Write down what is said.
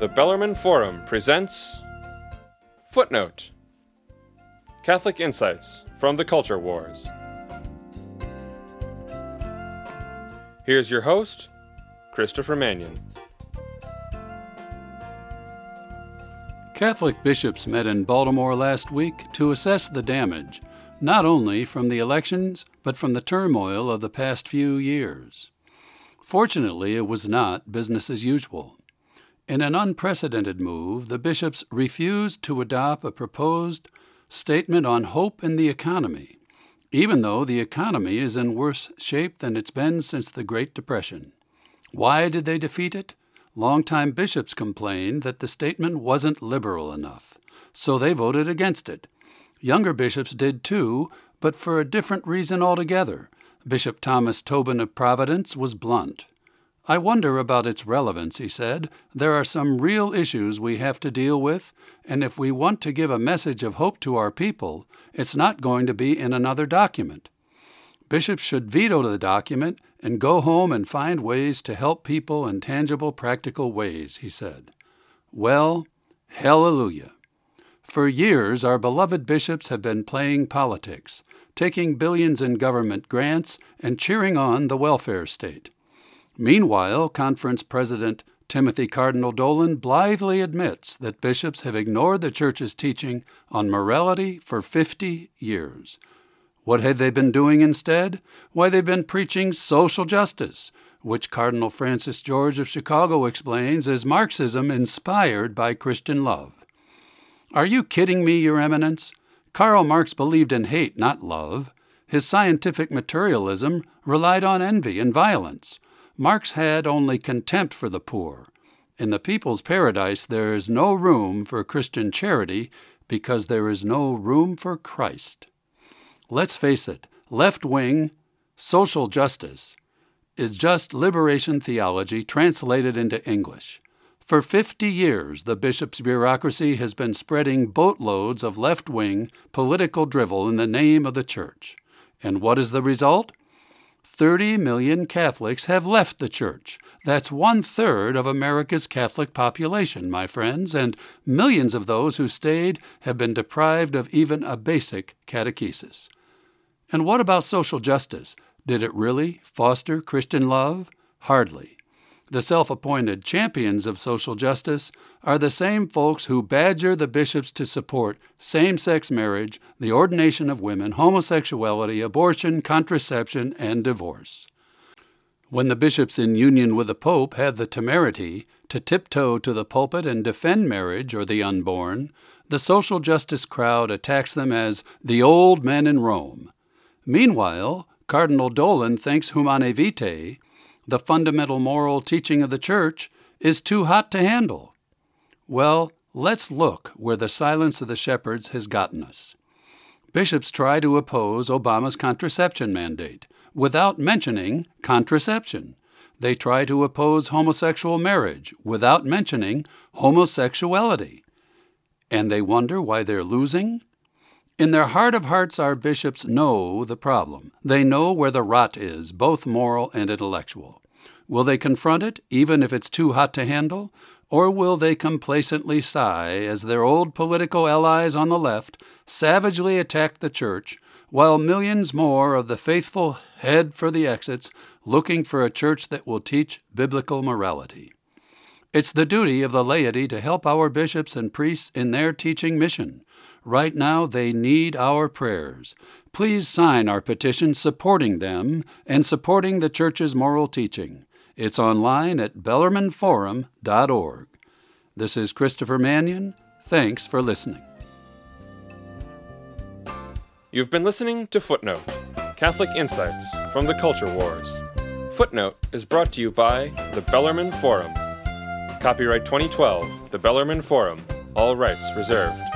The Bellarmine Forum presents Footnote Catholic Insights from the Culture Wars. Here's your host, Christopher Manion. Catholic bishops met in Baltimore last week to assess the damage, not only from the elections, but from the turmoil of the past few years. Fortunately, it was not business as usual. In an unprecedented move, the bishops refused to adopt a proposed statement on hope in the economy, even though the economy is in worse shape than it's been since the Great Depression. Why did they defeat it? Longtime bishops complained that the statement wasn't liberal enough, so they voted against it. Younger bishops did too, but for a different reason altogether. Bishop Thomas Tobin of Providence was blunt. I wonder about its relevance, he said. There are some real issues we have to deal with, and if we want to give a message of hope to our people, it's not going to be in another document. Bishops should veto the document and go home and find ways to help people in tangible, practical ways, he said. Well, hallelujah. For years, our beloved bishops have been playing politics, taking billions in government grants, and cheering on the welfare state. Meanwhile, Conference President Timothy Cardinal Dolan blithely admits that bishops have ignored the Church's teaching on morality for 50 years. What had they been doing instead? Why, they've been preaching social justice, which Cardinal Francis George of Chicago explains as Marxism inspired by Christian love. Are you kidding me, Your Eminence? Karl Marx believed in hate, not love. His scientific materialism relied on envy and violence. Marx had only contempt for the poor. In the people's paradise, there is no room for Christian charity because there is no room for Christ. Let's face it, left wing social justice is just liberation theology translated into English. For 50 years, the bishop's bureaucracy has been spreading boatloads of left wing political drivel in the name of the church. And what is the result? 30 million Catholics have left the Church. That's one third of America's Catholic population, my friends, and millions of those who stayed have been deprived of even a basic catechesis. And what about social justice? Did it really foster Christian love? Hardly. The self appointed champions of social justice are the same folks who badger the bishops to support same sex marriage, the ordination of women, homosexuality, abortion, contraception, and divorce. When the bishops in union with the Pope had the temerity to tiptoe to the pulpit and defend marriage or the unborn, the social justice crowd attacks them as the old men in Rome. Meanwhile, Cardinal Dolan thinks Humanae Vitae the fundamental moral teaching of the Church, is too hot to handle? Well, let's look where the silence of the shepherds has gotten us. Bishops try to oppose Obama's contraception mandate without mentioning contraception. They try to oppose homosexual marriage without mentioning homosexuality. And they wonder why they're losing? In their heart of hearts, our bishops know the problem. They know where the rot is, both moral and intellectual. Will they confront it, even if it's too hot to handle? Or will they complacently sigh as their old political allies on the left savagely attack the Church, while millions more of the faithful head for the exits, looking for a church that will teach biblical morality? It's the duty of the laity to help our bishops and priests in their teaching mission. Right now, they need our prayers. Please sign our petition supporting them and supporting the Church's moral teaching. It's online at bellarmineforum.org. This is Christopher Manion. Thanks for listening. You've been listening to Footnote Catholic Insights from the Culture Wars. Footnote is brought to you by the Bellarmine Forum. Copyright 2012, The Bellarmine Forum, all rights reserved.